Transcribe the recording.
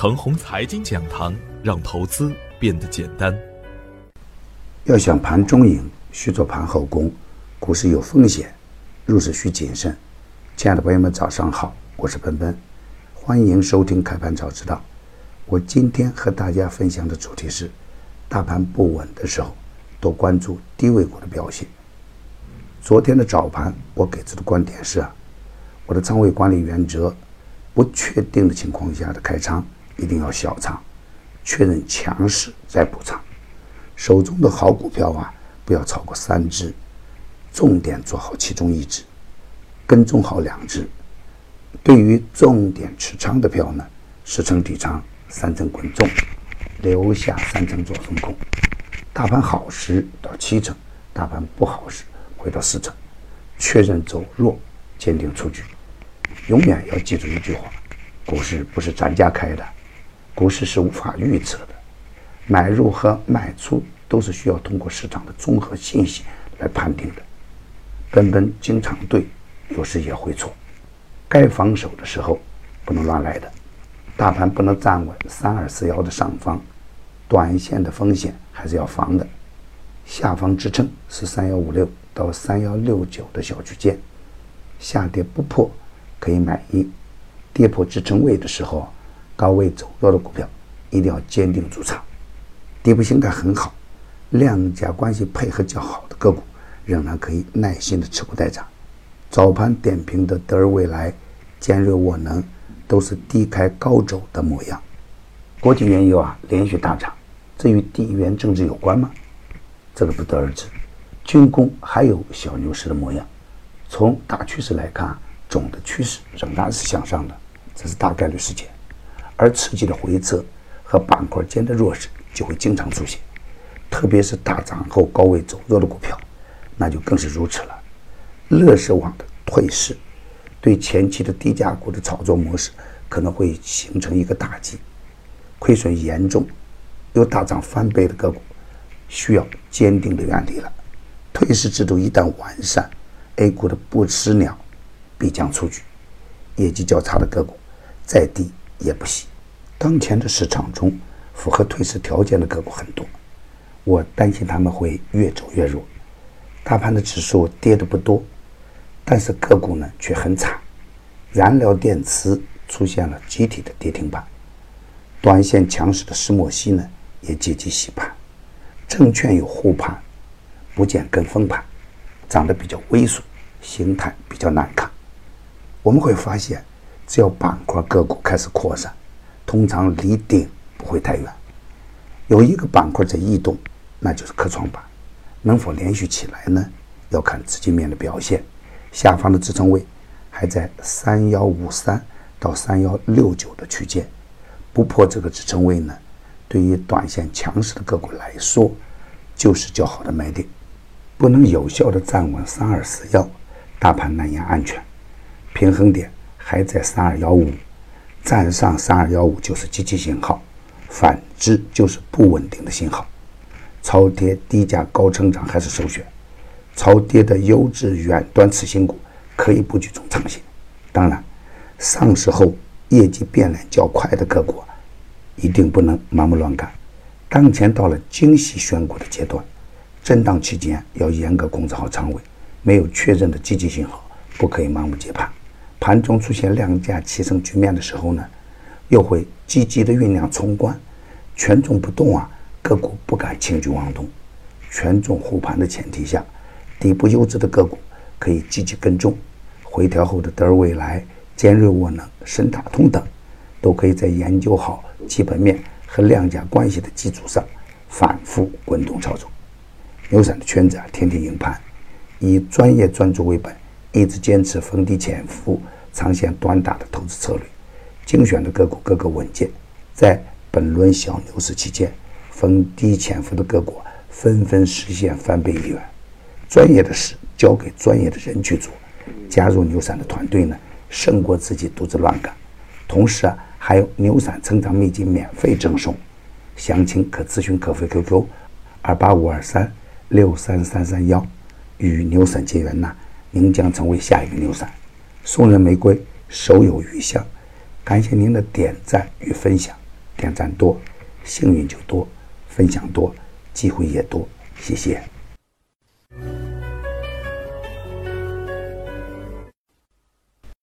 腾宏财经讲堂，让投资变得简单。要想盘中赢，需做盘后功。股市有风险，入市需谨慎。亲爱的朋友们，早上好，我是奔奔，欢迎收听开盘早知道。我今天和大家分享的主题是：大盘不稳的时候，多关注低位股的表现。昨天的早盘，我给出的观点是啊，我的仓位管理原则，不确定的情况下的开仓一定要小仓，确认强势再补仓。手中的好股票啊，不要超过三只，重点做好其中一只，跟踪好两只。对于重点持仓的票呢，十成底仓，三成滚重，留下三成做风控。大盘好时到七成，大盘不好时回到四成，确认走弱，坚定出局。永远要记住一句话：股市不是咱家开的，股市是无法预测的。买入和卖出都是需要通过市场的综合信息来判定的。根本经常对，有时也会错。该防守的时候不能乱来的。大盘不能站稳三二四幺的上方，短线的风险还是要防的。下方支撑是三幺五六到三幺六九的小区间，下跌不破可以买一，跌破支撑位的时候，高位走弱的股票一定要坚定驻仓。底部形态很好，量价关系配合较好的个股，仍然可以耐心的持股待涨。早盘点评的德尔未来、尖锐沃能，都是低开高走的模样。国际原油啊连续大涨，这与地缘政治有关吗？这个不得而知。军工还有小牛市的模样。从大趋势来看，总的趋势仍然是向上的，这是大概率事件。而刺激的回撤和板块间的弱势。就会经常出现，特别是大涨后高位走弱的股票，那就更是如此了。乐视网的退市，对前期的低价股的炒作模式可能会形成一个打击，亏损严重又大涨翻倍的个股，需要坚定的远离了。退市制度一旦完善，A 股的不死鸟必将出局，业绩较差的个股再低也不行。当前的市场中。符合退市条件的个股很多，我担心他们会越走越弱。大盘的指数跌的不多，但是个股呢却很惨。燃料电池出现了集体的跌停板，短线强势的石墨烯呢也借机洗盘。证券有护盘，不见跟风盘，涨得比较微缩，形态比较难看。我们会发现，只要板块个股开始扩散，通常离顶。不会太远，有一个板块在异动，那就是科创板，能否连续起来呢？要看资金面的表现。下方的支撑位还在三幺五三到三幺六九的区间，不破这个支撑位呢，对于短线强势的个股来说，就是较好的买点。不能有效的站稳三二四幺，大盘难言安全。平衡点还在三二幺五，站上三二幺五就是积极信号。反之就是不稳定的信号，超跌低价高成长还是首选，超跌的优质远端次新股可以布局中长线。当然，上市后业绩变脸较快的个股，一定不能盲目乱干。当前到了精细选股的阶段，震荡期间要严格控制好仓位，没有确认的积极信号，不可以盲目接盘。盘中出现量价齐升局面的时候呢？又会积极的酝酿冲关，权重不动啊，个股不敢轻举妄动。权重护盘的前提下，底部优质的个股可以积极跟踪。回调后的德尔未来、尖锐沃能、深大通等，都可以在研究好基本面和量价关系的基础上，反复滚动操作。牛散的圈子啊，天天赢盘，以专业专注为本，一直坚持逢低潜伏、长线短打的投资策略。精选的个股个个稳健，在本轮小牛市期间，逢低潜伏的个股纷纷实现翻倍利润。专业的事交给专业的人去做，加入牛散的团队呢，胜过自己独自乱干。同时啊，还有牛散成长秘籍免费赠送，详情可咨询客服 QQ：二八五二三六三三三幺。与牛散结缘呐，您将成为下一个牛散。送人玫瑰手有余香。感谢您的点赞与分享点赞多幸运就多分享多机会也多谢谢。